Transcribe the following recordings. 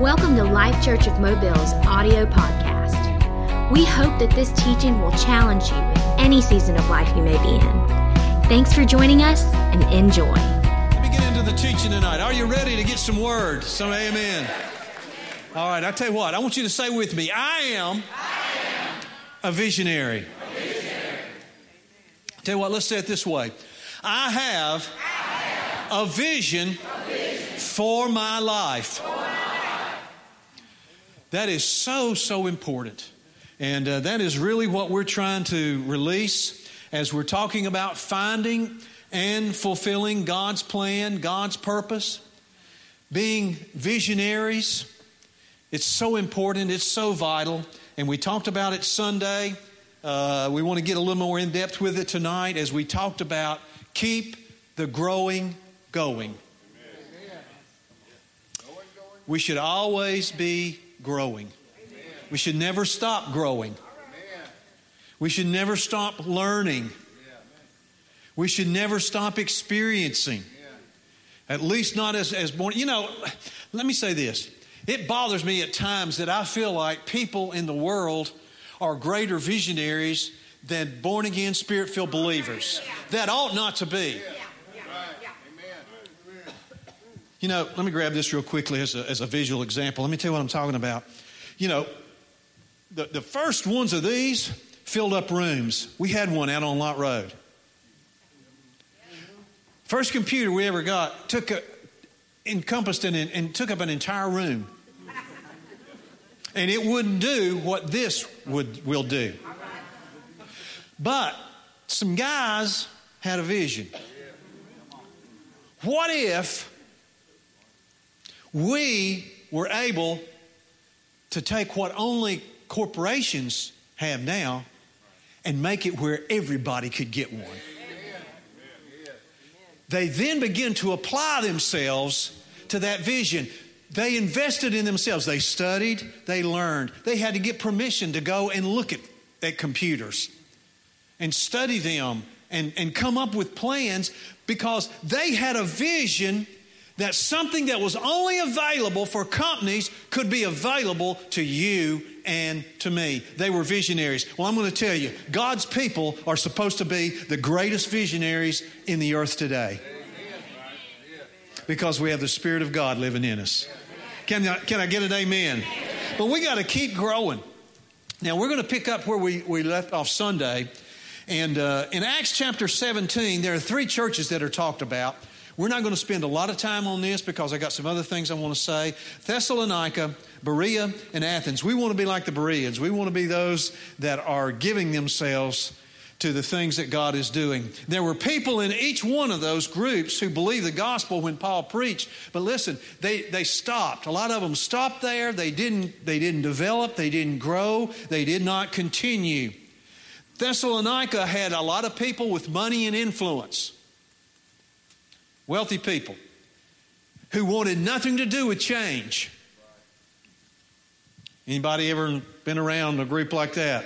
Welcome to Life Church of Mobile's audio podcast. We hope that this teaching will challenge you in any season of life you may be in. Thanks for joining us and enjoy. Let me get into the teaching tonight. Are you ready to get some word? Some amen. All right, I tell you what, I want you to say with me I am, I am a visionary. Tell you what, let's say it this way I have, a, vision for my life. That is so, so important. And uh, that is really what we're trying to release as we're talking about finding and fulfilling God's plan, God's purpose, being visionaries. It's so important, it's so vital. And we talked about it Sunday. Uh, we want to get a little more in depth with it tonight as we talked about keep the growing going. We should always be growing. We should never stop growing. We should never stop learning. We should never stop experiencing. At least not as, as born. You know, let me say this. It bothers me at times that I feel like people in the world are greater visionaries than born again, spirit filled believers. That ought not to be. You know, let me grab this real quickly as a, as a visual example. Let me tell you what I'm talking about. You know, the, the first ones of these filled up rooms. We had one out on Lot Road. First computer we ever got took a, encompassed an, and took up an entire room. And it wouldn't do what this would will do. But some guys had a vision. What if we were able to take what only corporations have now and make it where everybody could get one? They then begin to apply themselves to that vision. They invested in themselves. They studied, they learned. They had to get permission to go and look at, at computers and study them and, and come up with plans because they had a vision that something that was only available for companies could be available to you and to me. They were visionaries. Well, I'm going to tell you, God's people are supposed to be the greatest visionaries in the earth today because we have the Spirit of God living in us. Can I, can I get an amen? But we got to keep growing. Now, we're going to pick up where we, we left off Sunday. And uh, in Acts chapter 17, there are three churches that are talked about. We're not going to spend a lot of time on this because I got some other things I want to say. Thessalonica, Berea, and Athens. We want to be like the Bereans. We want to be those that are giving themselves to the things that God is doing. There were people in each one of those groups who believed the gospel when Paul preached, but listen, they, they stopped. A lot of them stopped there. They didn't, they didn't develop, they didn't grow, they did not continue. Thessalonica had a lot of people with money and influence, wealthy people who wanted nothing to do with change. Anybody ever been around a group like that?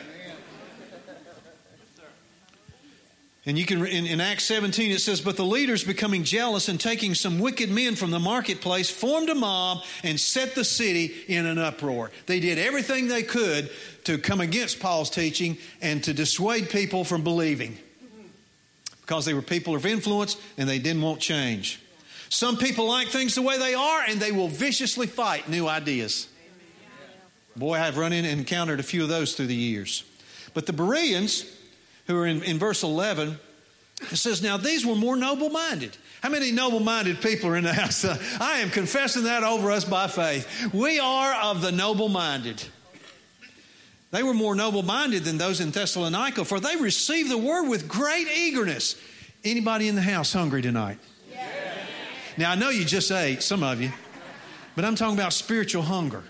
And you can, in, in, Acts 17, it says, But the leaders, becoming jealous and taking some wicked men from the marketplace, formed a mob and set the city in an uproar. They did everything they could to come against Paul's teaching and to dissuade people from believing because they were people of influence and they didn't want change. Some people like things the way they are and they will viciously fight new ideas. Boy, I've run in and encountered a few of those through the years. But the Bereans, who are in, in verse 11, it says, Now these were more noble minded. How many noble minded people are in the house? I am confessing that over us by faith. We are of the noble minded. They were more noble minded than those in Thessalonica, for they received the word with great eagerness. Anybody in the house hungry tonight? Now, I know you just ate, some of you, but I'm talking about spiritual hunger.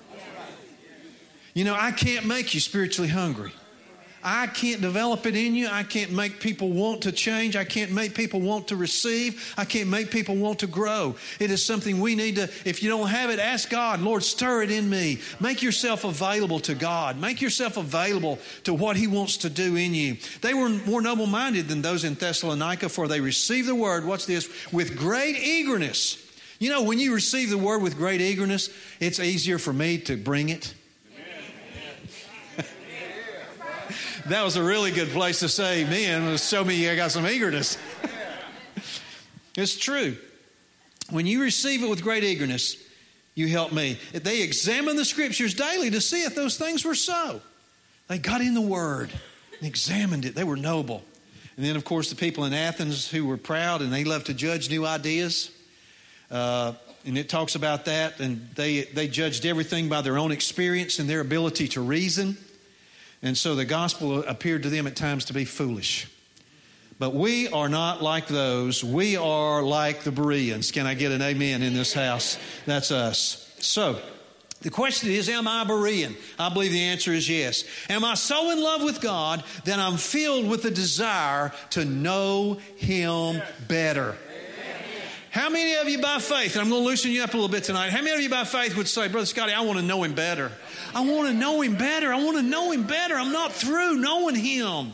You know, I can't make you spiritually hungry. I can't develop it in you. I can't make people want to change. I can't make people want to receive. I can't make people want to grow. It is something we need to, if you don't have it, ask God, Lord, stir it in me. Make yourself available to God. Make yourself available to what He wants to do in you. They were more noble minded than those in Thessalonica, for they received the word, what's this, with great eagerness. You know, when you receive the word with great eagerness, it's easier for me to bring it. That was a really good place to say amen. Show me I got some eagerness. it's true. When you receive it with great eagerness, you help me. They examined the scriptures daily to see if those things were so. They got in the word and examined it. They were noble. And then, of course, the people in Athens who were proud and they loved to judge new ideas. Uh, and it talks about that. And they, they judged everything by their own experience and their ability to reason. And so the gospel appeared to them at times to be foolish. But we are not like those. We are like the Bereans. Can I get an amen in this house? That's us. So, the question is, am I Berean? I believe the answer is yes. Am I so in love with God that I'm filled with the desire to know Him better? How many of you by faith, and I'm going to loosen you up a little bit tonight, how many of you by faith would say, Brother Scotty, I want to know Him better? I want to know Him better. I want to know Him better. I'm not through knowing Him.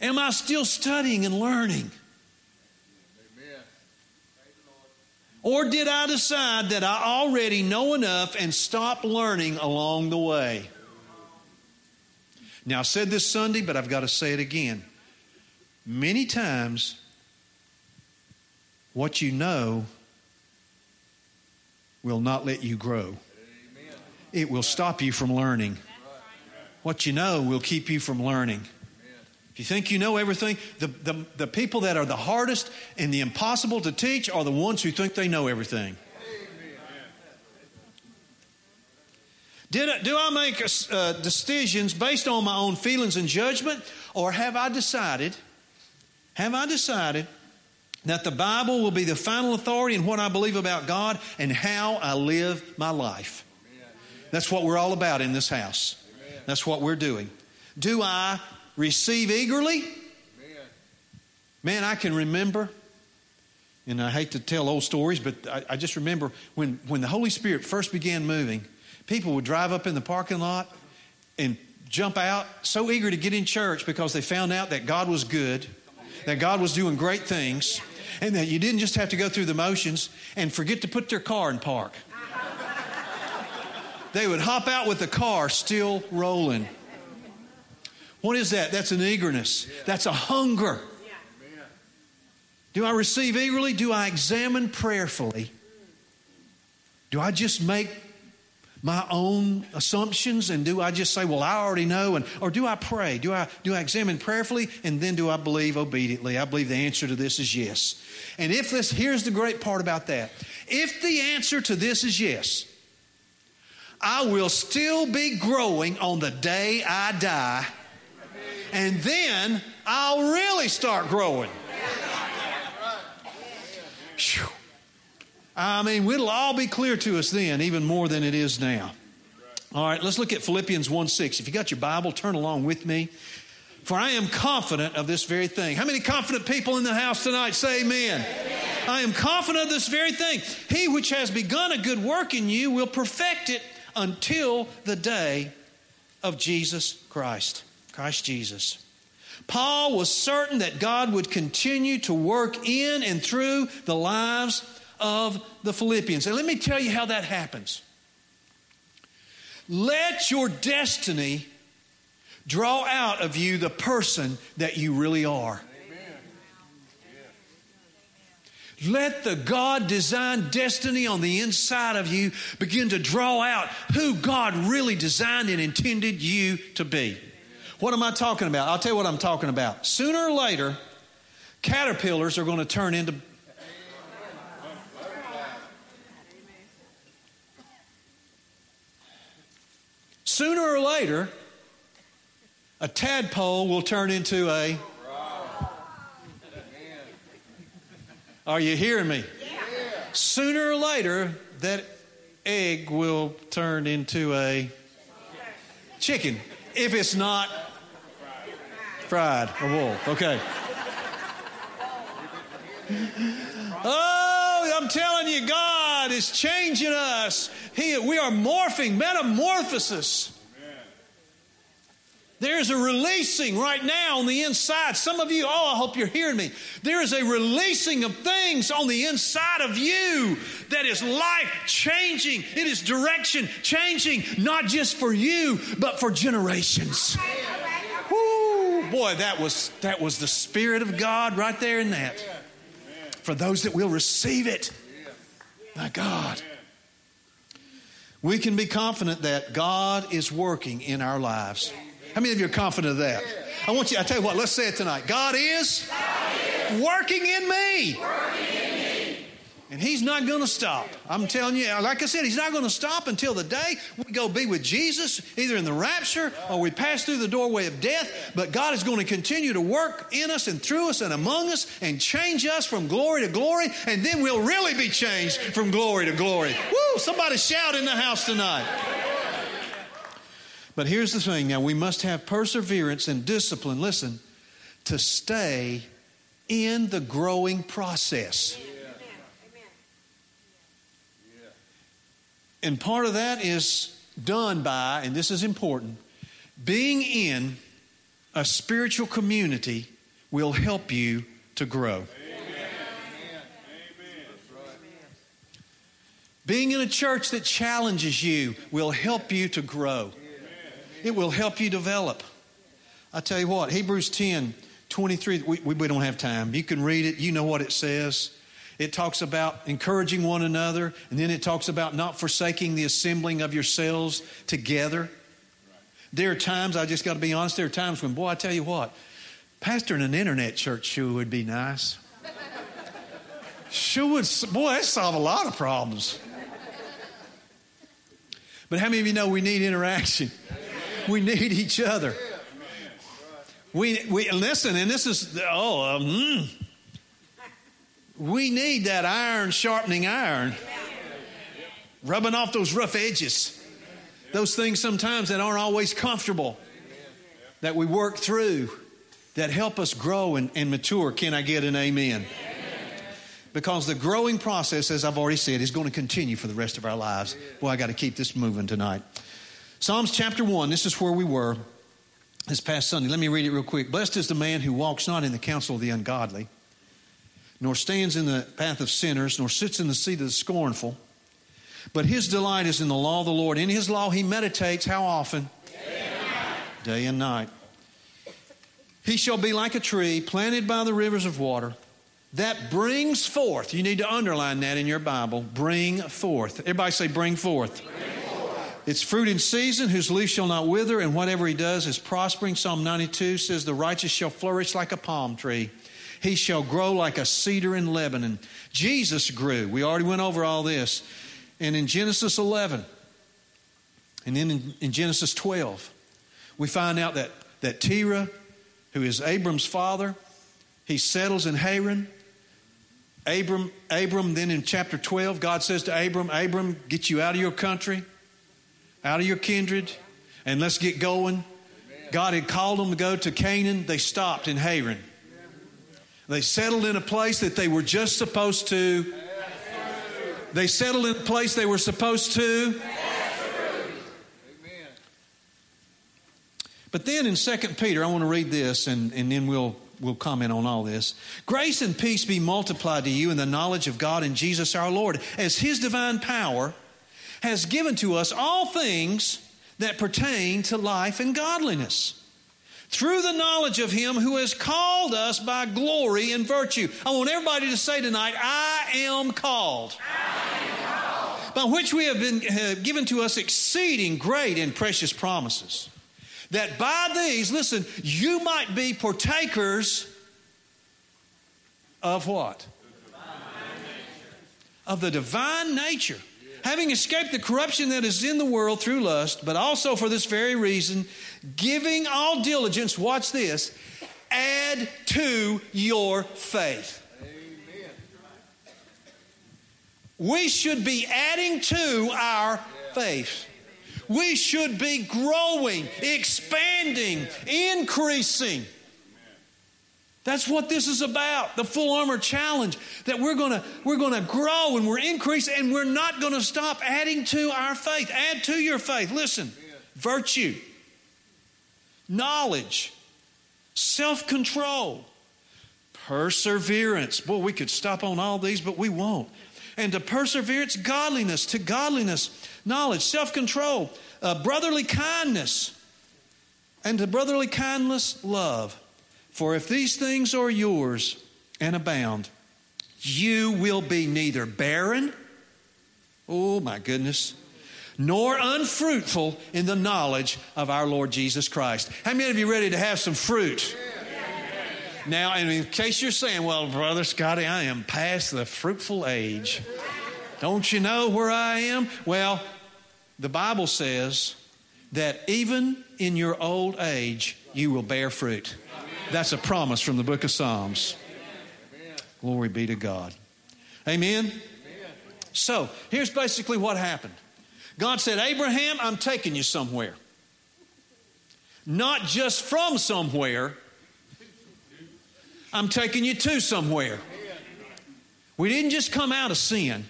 Am I still studying and learning? Or did I decide that I already know enough and stop learning along the way? Now, I said this Sunday, but I've got to say it again. Many times, what you know will not let you grow, it will stop you from learning. What you know will keep you from learning. If you think you know everything, the, the, the people that are the hardest and the impossible to teach are the ones who think they know everything. Did I, do I make uh, decisions based on my own feelings and judgment, or have I decided, have I decided that the Bible will be the final authority in what I believe about God and how I live my life? That's what we're all about in this house. That's what we're doing. Do I receive eagerly. Man, I can remember, and I hate to tell old stories, but I, I, just remember when, when the Holy Spirit first began moving, people would drive up in the parking lot and jump out so eager to get in church because they found out that God was good, that God was doing great things, and that you didn't just have to go through the motions and forget to put their car in park. They would hop out with the car still rolling. What is that? That's an eagerness, that's a hunger. Do I receive eagerly? Do I examine prayerfully? Do I just make my own assumptions and do I just say, well, I already know? And, or do I pray? Do I, do I examine prayerfully and then do I believe obediently? I believe the answer to this is yes. And if this, here's the great part about that. If the answer to this is yes, I will still be growing on the day I die and then I'll really start growing. Whew. I mean, it'll all be clear to us then, even more than it is now. All right, let's look at Philippians 1 6. If you got your Bible, turn along with me. For I am confident of this very thing. How many confident people in the house tonight say amen? amen? I am confident of this very thing. He which has begun a good work in you will perfect it until the day of Jesus Christ. Christ Jesus. Paul was certain that God would continue to work in and through the lives of the Philippians. And let me tell you how that happens. Let your destiny draw out of you the person that you really are. Let the God designed destiny on the inside of you begin to draw out who God really designed and intended you to be. What am I talking about? I'll tell you what I'm talking about. Sooner or later, caterpillars are going to turn into Sooner or later, a tadpole will turn into a. Are you hearing me? Yeah. Sooner or later, that egg will turn into a chicken if it's not Fried, a wolf. Okay. Oh, I'm telling you, God is changing us. He, we are morphing, metamorphosis. There's a releasing right now on the inside. Some of you, oh, I hope you're hearing me. There is a releasing of things on the inside of you that is life changing. It is direction changing, not just for you, but for generations. Woo, boy, that was that was the Spirit of God right there in that. For those that will receive it. My God. We can be confident that God is working in our lives. How many of you are confident of that? I want you, I tell you what, let's say it tonight. God is, God is working in. Working in me. And He's not going to stop. I'm telling you, like I said, He's not going to stop until the day we go be with Jesus, either in the rapture or we pass through the doorway of death. But God is going to continue to work in us and through us and among us and change us from glory to glory. And then we'll really be changed from glory to glory. Woo! Somebody shout in the house tonight. But here's the thing now we must have perseverance and discipline, listen, to stay in the growing process. And part of that is done by, and this is important, being in a spiritual community will help you to grow. Being in a church that challenges you will help you to grow. It will help you develop. I tell you what, Hebrews 10 23, we, we don't have time. You can read it, you know what it says. It talks about encouraging one another, and then it talks about not forsaking the assembling of yourselves together. There are times, I just got to be honest, there are times when, boy, I tell you what, pastoring an internet church sure would be nice. Sure would, boy, that solve a lot of problems. But how many of you know we need interaction? We need each other. We, we listen, and this is oh, um, mm. we need that iron sharpening iron, rubbing off those rough edges, those things sometimes that aren't always comfortable, that we work through, that help us grow and, and mature. Can I get an amen? Because the growing process, as I've already said, is going to continue for the rest of our lives. Boy, I got to keep this moving tonight. Psalms chapter 1, this is where we were this past Sunday. Let me read it real quick. Blessed is the man who walks not in the counsel of the ungodly, nor stands in the path of sinners, nor sits in the seat of the scornful. But his delight is in the law of the Lord. In his law he meditates how often? Day and night. Day and night. He shall be like a tree planted by the rivers of water that brings forth. You need to underline that in your Bible. Bring forth. Everybody say, bring forth. Bring its fruit in season, whose leaf shall not wither, and whatever he does is prospering. Psalm 92 says, The righteous shall flourish like a palm tree. He shall grow like a cedar in Lebanon. Jesus grew. We already went over all this. And in Genesis 11, and then in, in Genesis 12, we find out that, that Terah, who is Abram's father, he settles in Haran. Abram, Abram, then in chapter 12, God says to Abram, Abram, get you out of your country out of your kindred, and let's get going. God had called them to go to Canaan. They stopped in Haran. They settled in a place that they were just supposed to. They settled in a place they were supposed to. But then in 2 Peter, I want to read this and, and then we'll, we'll comment on all this. Grace and peace be multiplied to you in the knowledge of God and Jesus our Lord, as His divine power has given to us all things that pertain to life and godliness through the knowledge of Him who has called us by glory and virtue. I want everybody to say tonight, I am called. I am called. By which we have been uh, given to us exceeding great and precious promises. That by these, listen, you might be partakers of what? Of the divine nature having escaped the corruption that is in the world through lust, but also for this very reason, giving all diligence, watch this, add to your faith. Amen. We should be adding to our faith. We should be growing, expanding, increasing. That's what this is about. The full armor challenge that we're going to we're going to grow and we're increasing and we're not going to stop adding to our faith. Add to your faith. Listen. Virtue. knowledge, self control, perseverance. Boy, we could stop on all these, but we won't. And to perseverance, godliness, to godliness, knowledge, self control, uh, brotherly kindness, and to brotherly kindness, love. For if these things are yours and abound, you will be neither barren, oh my goodness, nor unfruitful in the knowledge of our Lord Jesus Christ. How many of you ready to have some fruit? Now, and in case you're saying, well, Brother Scotty, I am past the fruitful age. Don't you know where I am? Well, the Bible says that even in your old age, you will bear fruit. That's a promise from the book of Psalms. Glory be to God. Amen. So, here's basically what happened God said, Abraham, I'm taking you somewhere. Not just from somewhere, I'm taking you to somewhere. We didn't just come out of sin.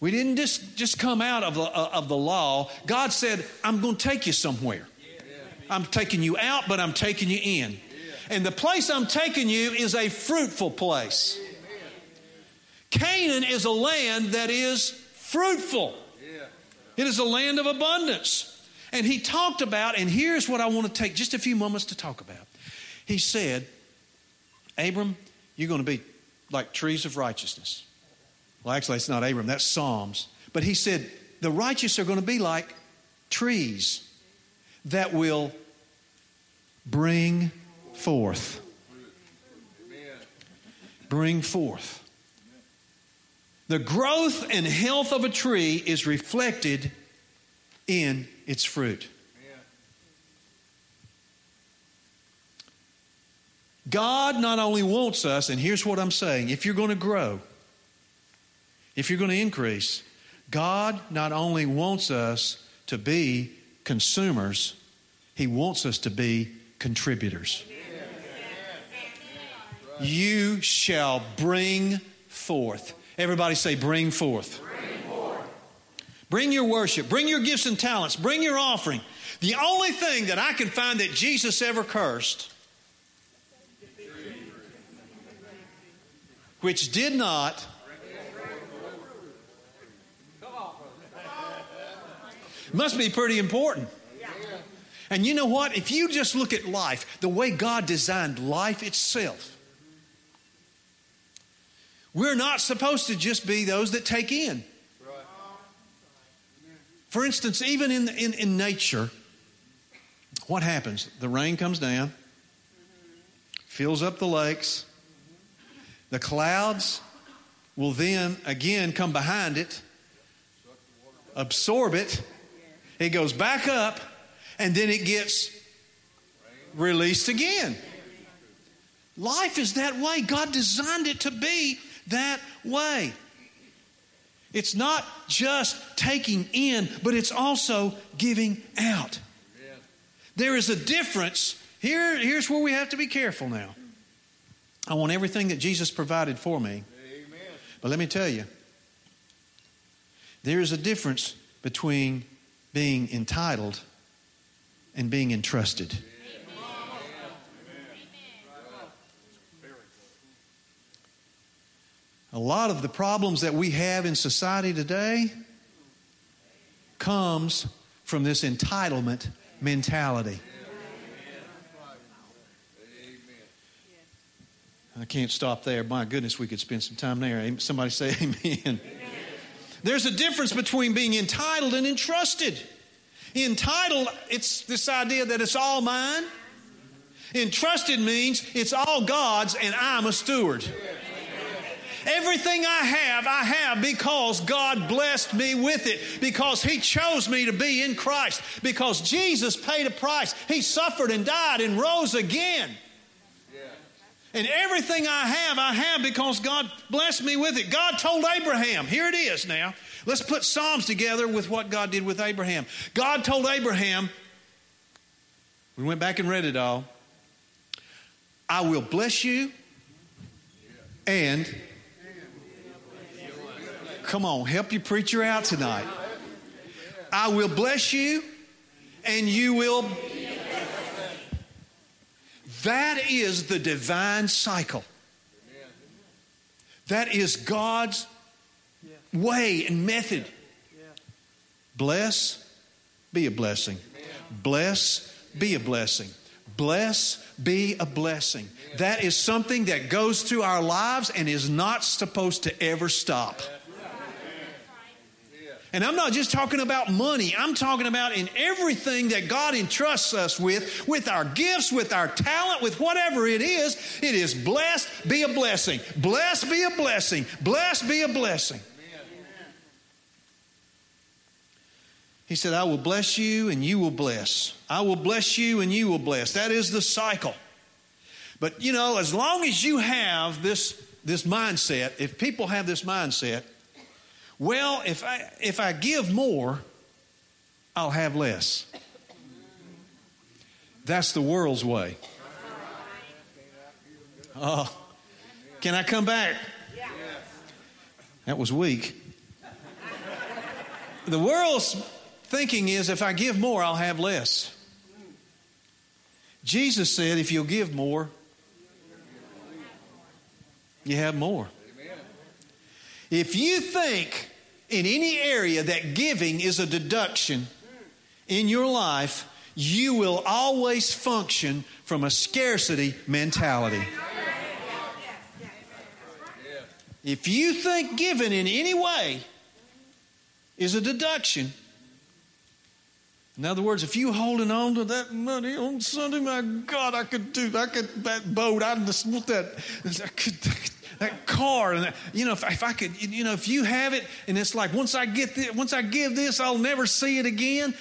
We didn't just, just come out of the, uh, of the law. God said, I'm going to take you somewhere. I'm taking you out, but I'm taking you in. And the place I'm taking you is a fruitful place. Canaan is a land that is fruitful, it is a land of abundance. And he talked about, and here's what I want to take just a few moments to talk about. He said, Abram, you're going to be like trees of righteousness. Well, actually, it's not Abram, that's Psalms. But he said, the righteous are going to be like trees that will bring forth. Bring forth. The growth and health of a tree is reflected in its fruit. God not only wants us, and here's what I'm saying if you're going to grow, if you're going to increase, God not only wants us to be consumers, He wants us to be contributors. You shall bring forth. Everybody say, bring forth. Bring your worship, bring your gifts and talents, bring your offering. The only thing that I can find that Jesus ever cursed which did not must be pretty important. And you know what? If you just look at life, the way God designed life itself, we're not supposed to just be those that take in. For instance, even in, in, in nature, what happens? The rain comes down, fills up the lakes, the clouds will then again come behind it, absorb it, it goes back up, and then it gets released again. Life is that way. God designed it to be that way. It's not just taking in, but it's also giving out. There is a difference. Here, here's where we have to be careful now. I want everything that Jesus provided for me. Amen. But let me tell you, there is a difference between being entitled and being entrusted. A lot of the problems that we have in society today comes from this entitlement mentality. I can't stop there. My goodness, we could spend some time there. Somebody say amen. amen. There's a difference between being entitled and entrusted. Entitled, it's this idea that it's all mine. Entrusted means it's all God's and I'm a steward. Everything I have, I have because God blessed me with it, because He chose me to be in Christ, because Jesus paid a price. He suffered and died and rose again. And everything I have, I have because God blessed me with it. God told Abraham, here it is now. Let's put Psalms together with what God did with Abraham. God told Abraham, we went back and read it all. I will bless you and come on, help your preacher out tonight. I will bless you and you will That is the divine cycle. That is God's way and method. Bless, be a blessing. Bless, be a blessing. Bless, be a blessing. That is something that goes through our lives and is not supposed to ever stop. And I'm not just talking about money, I'm talking about in everything that God entrusts us with, with our gifts, with our talent, with whatever it is. It is blessed, be a blessing. Blessed, be a blessing. Blessed, be a blessing. He said, I will bless you and you will bless. I will bless you and you will bless. That is the cycle. But you know, as long as you have this, this mindset, if people have this mindset, well, if I, if I give more, I'll have less. That's the world's way. Oh, can I come back? That was weak. The world's thinking is if I give more, I'll have less. Jesus said, if you'll give more, you have more. If you think in any area that giving is a deduction in your life, you will always function from a scarcity mentality. If you think giving in any way is a deduction, in other words, if you holding on to that money on Sunday, my God, I could do, I could that boat, I just want that, I could, that car and that, you know if, if, i could you know if you have it and it's like once i get this once i give this i'll never see it again.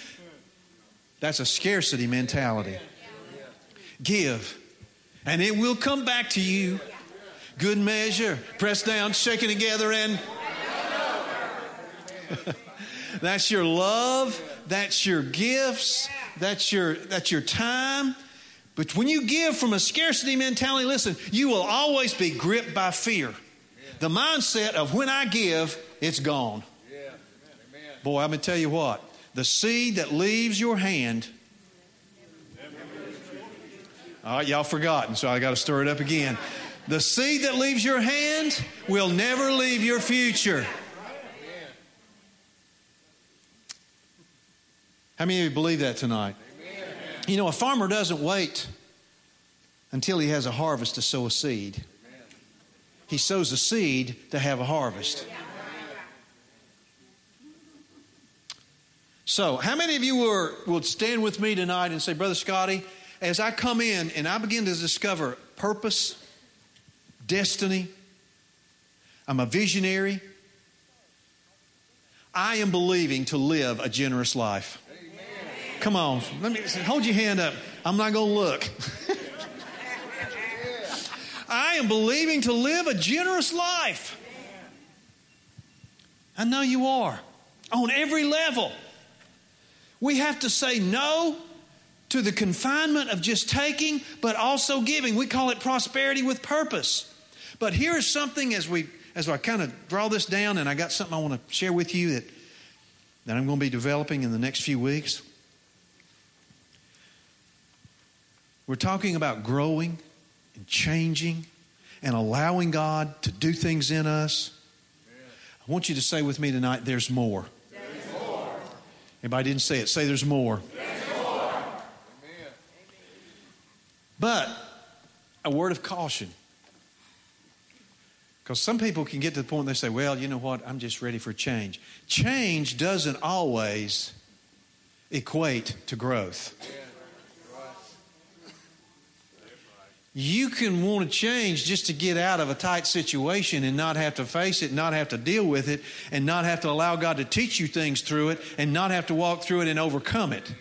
That's a scarcity mentality. Give and it will come back to you. Good measure. Pressed down shaken together and that's your love. That's your gifts. That's your that's your time but when you give from a scarcity mentality, listen, you will always be gripped by fear. The mindset of when I give, it's gone. Boy, I'm going to tell you what the seed that leaves your hand. All right, y'all forgotten, so I got to stir it up again. The seed that leaves your hand will never leave your future. How many of you believe that tonight? You know, a farmer doesn't wait until he has a harvest to sow a seed. He sows a seed to have a harvest. So, how many of you were, would stand with me tonight and say, Brother Scotty, as I come in and I begin to discover purpose, destiny, I'm a visionary, I am believing to live a generous life. Come on, let me hold your hand up. I'm not going to look. I am believing to live a generous life. I know you are on every level. We have to say no to the confinement of just taking, but also giving. We call it prosperity with purpose. But here is something as we as I kind of draw this down, and I got something I want to share with you that, that I'm going to be developing in the next few weeks. We're talking about growing and changing and allowing God to do things in us. I want you to say with me tonight, there's more. There's more. Anybody didn't say it? Say there's more. But a word of caution. Because some people can get to the point they say, well, you know what, I'm just ready for change. Change doesn't always equate to growth. Yeah. You can want to change just to get out of a tight situation and not have to face it, not have to deal with it, and not have to allow God to teach you things through it, and not have to walk through it and overcome it.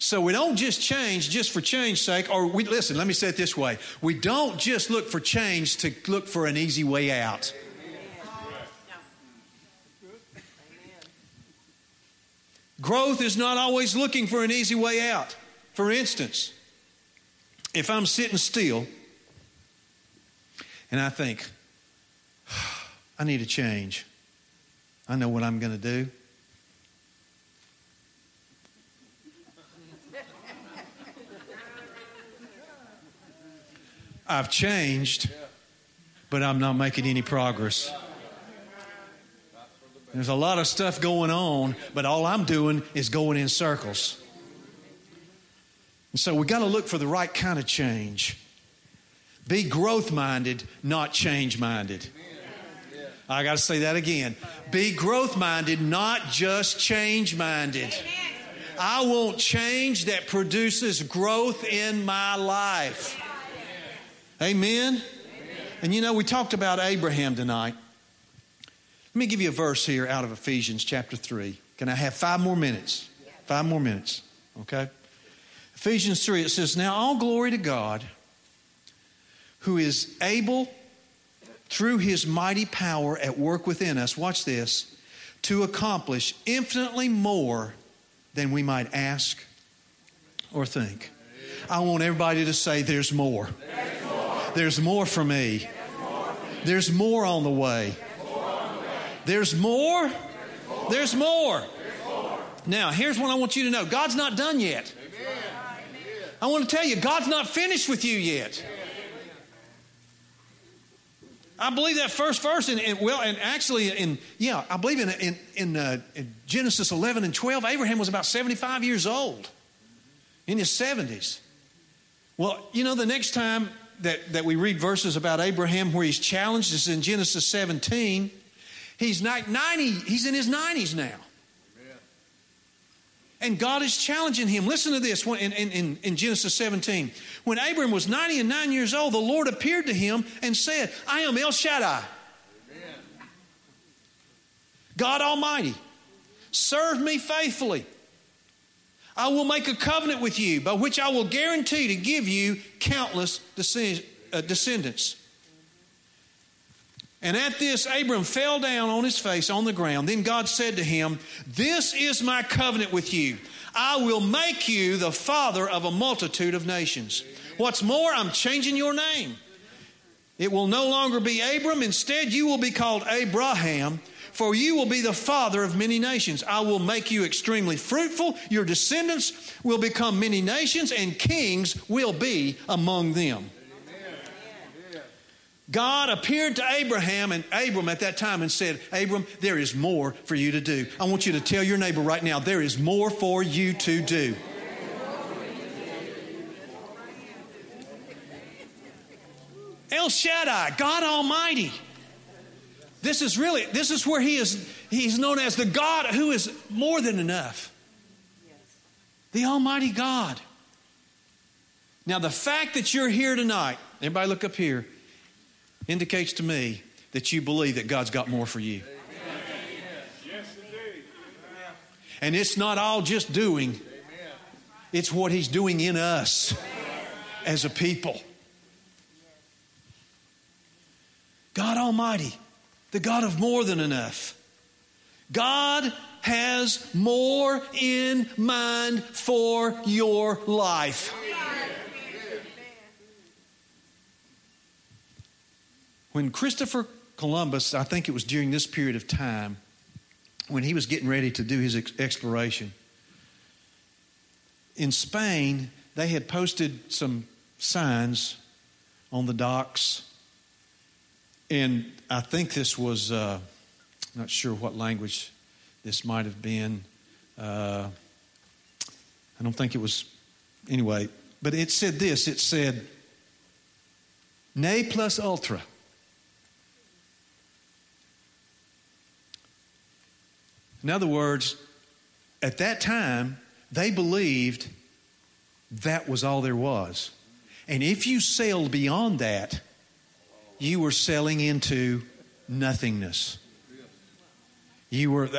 So we don't just change just for change's sake, or we listen, let me say it this way. We don't just look for change to look for an easy way out. Growth is not always looking for an easy way out. For instance, if I'm sitting still and I think, I need a change, I know what I'm going to do. I've changed, but I'm not making any progress. There's a lot of stuff going on, but all I'm doing is going in circles. And so we got to look for the right kind of change. Be growth minded, not change minded. I got to say that again. Be growth minded, not just change minded. I want change that produces growth in my life. Amen? And you know, we talked about Abraham tonight. Let me give you a verse here out of Ephesians chapter 3. Can I have five more minutes? Five more minutes, okay? Ephesians 3, it says, Now all glory to God, who is able, through his mighty power at work within us, watch this, to accomplish infinitely more than we might ask or think. I want everybody to say, There's more. There's more, for me. There's more on the way. There's more. There's more. Now, here's what I want you to know God's not done yet. I want to tell you, God's not finished with you yet. I believe that first verse, and, well, and actually, in yeah, I believe in in, in, uh, in, Genesis 11 and 12, Abraham was about 75 years old, in his 70s. Well, you know, the next time that, that we read verses about Abraham where he's challenged is in Genesis 17. He's 90, he's in his 90s now. And God is challenging him. Listen to this in, in, in, Genesis 17. When Abram was 90 and 9 years old, the Lord appeared to him and said, I am El Shaddai. Amen. God Almighty. Serve me faithfully. I will make a covenant with you by which I will guarantee to give you countless uh, descendants. And at this, Abram fell down on his face on the ground. Then God said to him, This is my covenant with you. I will make you the father of a multitude of nations. What's more, I'm changing your name. It will no longer be Abram. Instead, you will be called Abraham, for you will be the father of many nations. I will make you extremely fruitful. Your descendants will become many nations, and kings will be among them. God appeared to Abraham and Abram at that time and said, Abram, there is more for you to do. I want you to tell your neighbor right now, there is more for you to do. El Shaddai, God Almighty. This is really, this is where he is, he's known as the God who is more than enough. The Almighty God. Now, the fact that you're here tonight, everybody look up here indicates to me that you believe that God's got more for you. And it's not all just doing, it's what He's doing in us as a people. God Almighty, the God of more than enough. God has more in mind for your life. When Christopher Columbus, I think it was during this period of time, when he was getting ready to do his ex- exploration, in Spain, they had posted some signs on the docks. And I think this was, uh, not sure what language this might have been. Uh, I don't think it was, anyway, but it said this it said, Ne plus ultra. In other words, at that time, they believed that was all there was. And if you sailed beyond that, you were sailing into nothingness. You were,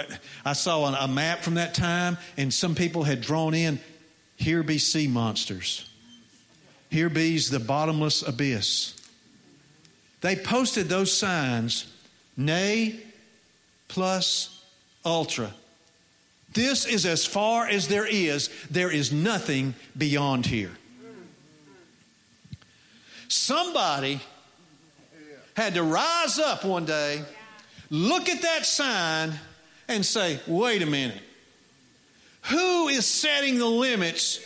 I saw a map from that time, and some people had drawn in here be sea monsters, here be's the bottomless abyss. They posted those signs, nay, plus ultra. This is as far as there is. There is nothing beyond here. Somebody had to rise up one day, look at that sign, and say, wait a minute. Who is setting the limits?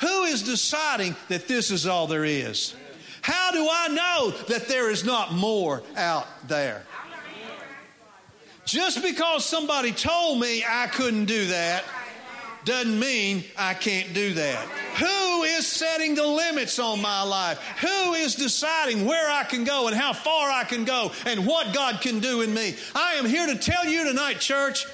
Who is deciding that this is all there is? How do I know that there is not more out there? Just because somebody told me I couldn't do that doesn't mean I can't do that. Who is setting the limits on my life? Who is deciding where I can go and how far I can go and what God can do in me? I am here to tell you tonight, church,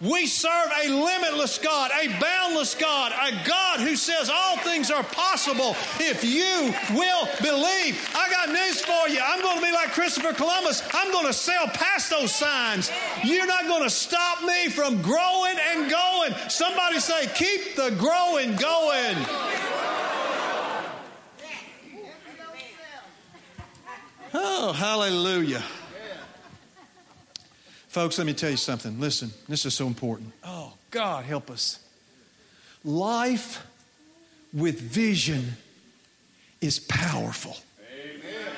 we serve a limitless God, a boundless God, a God who says all things are possible if you will believe. I got news for you. I'm going to be like Christopher Columbus. I'm going to sail past those signs. You're not going to stop me from growing and going. Somebody say, keep the growing going. Oh, hallelujah. Folks, let me tell you something. Listen, this is so important. Oh, God, help us. Life with vision is powerful. Amen.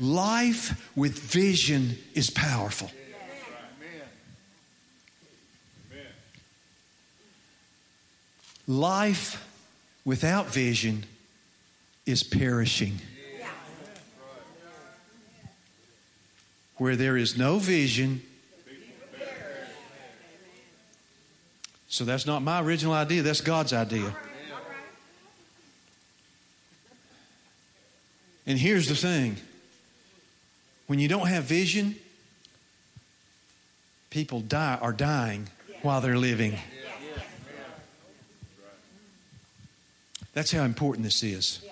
Life with vision is powerful. Life without vision is perishing. Where there is no vision, so that's not my original idea, that's God's idea. And here's the thing when you don't have vision, people die are dying while they're living. That's how important this is.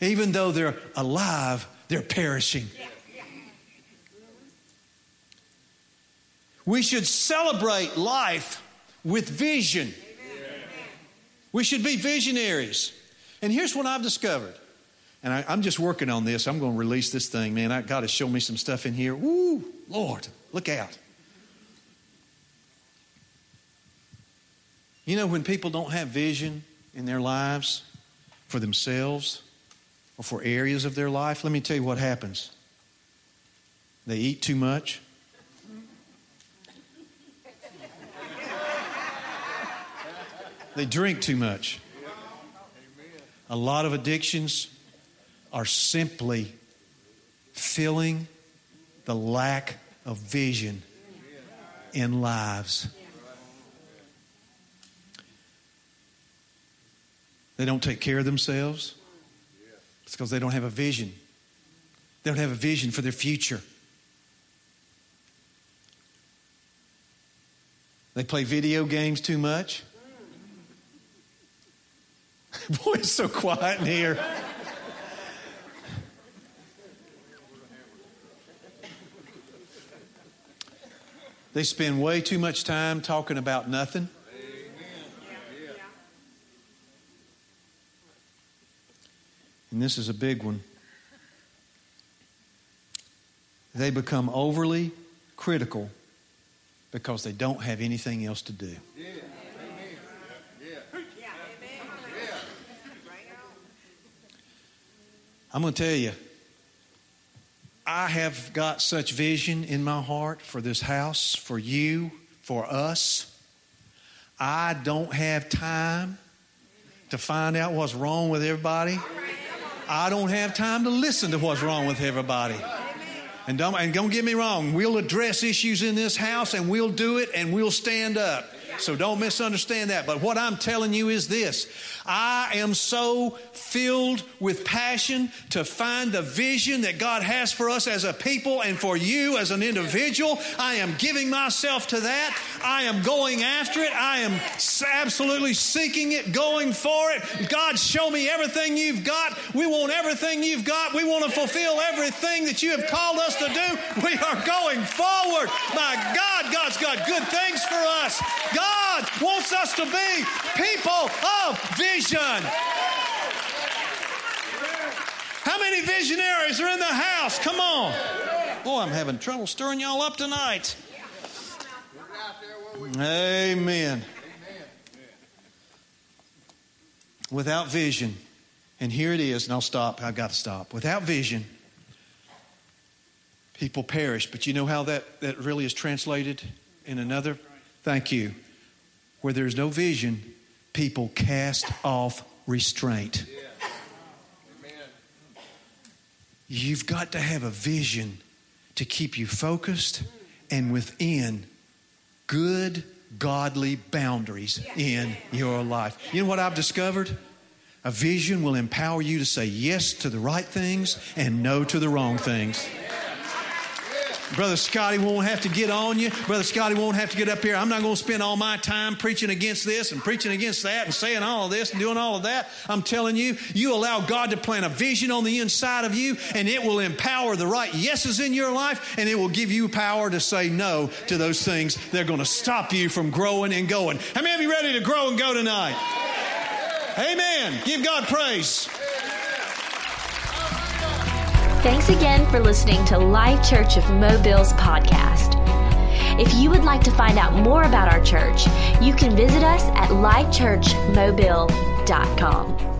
Even though they're alive, they're perishing. We should celebrate life with vision. We should be visionaries. And here's what I've discovered. And I, am just working on this. I'm going to release this thing, man. I, God has shown me some stuff in here. Woo, Lord, look out. You know, when people don't have vision in their lives for themselves or for areas of their life, let me tell you what happens. They eat too much. They drink too much. A lot of addictions are simply filling the lack of vision in lives. They don't take care of themselves. It's because they don't have a vision. They don't have a vision for their future. They play video games too much. Boy, it's so quiet in here. They spend way too much time talking about nothing. And this is a big one. They become overly critical because they don't have anything else to do. I'm going to tell you, I have got such vision in my heart for this house, for you, for us. I don't have time to find out what's wrong with everybody. I don't have time to listen to what's wrong with everybody. And don't, and don't get me wrong, we'll address issues in this house and we'll do it and we'll stand up. So don't misunderstand that. But what I'm telling you is this I am so filled with passion to find the vision that God has for us as a people and for you as an individual. I am giving myself to that. I am going after it. I am absolutely seeking it, going for it. God, show me everything you've got. We want everything you've got. We want to fulfill everything that you have called us to do. We are going forward. My God, God's got good things for us. God God wants us to be people of vision. How many visionaries are in the house? Come on. Boy, I'm having trouble stirring y'all up tonight. Amen. Without vision, and here it is, and I'll stop. I've got to stop. Without vision, people perish. But you know how that, that really is translated in another? Thank you. Where there's no vision, people cast off restraint. You've got to have a vision to keep you focused and within good, godly boundaries in your life. You know what I've discovered? A vision will empower you to say yes to the right things and no to the wrong things. Brother Scotty won't have to get on you. Brother Scotty won't have to get up here. I'm not going to spend all my time preaching against this and preaching against that and saying all of this and doing all of that. I'm telling you, you allow God to plant a vision on the inside of you, and it will empower the right yeses in your life, and it will give you power to say no to those things that are going to stop you from growing and going. How many of you ready to grow and go tonight? Amen. Give God praise. Thanks again for listening to Life Church of Mobile's podcast. If you would like to find out more about our church, you can visit us at lifechurchmobile.com.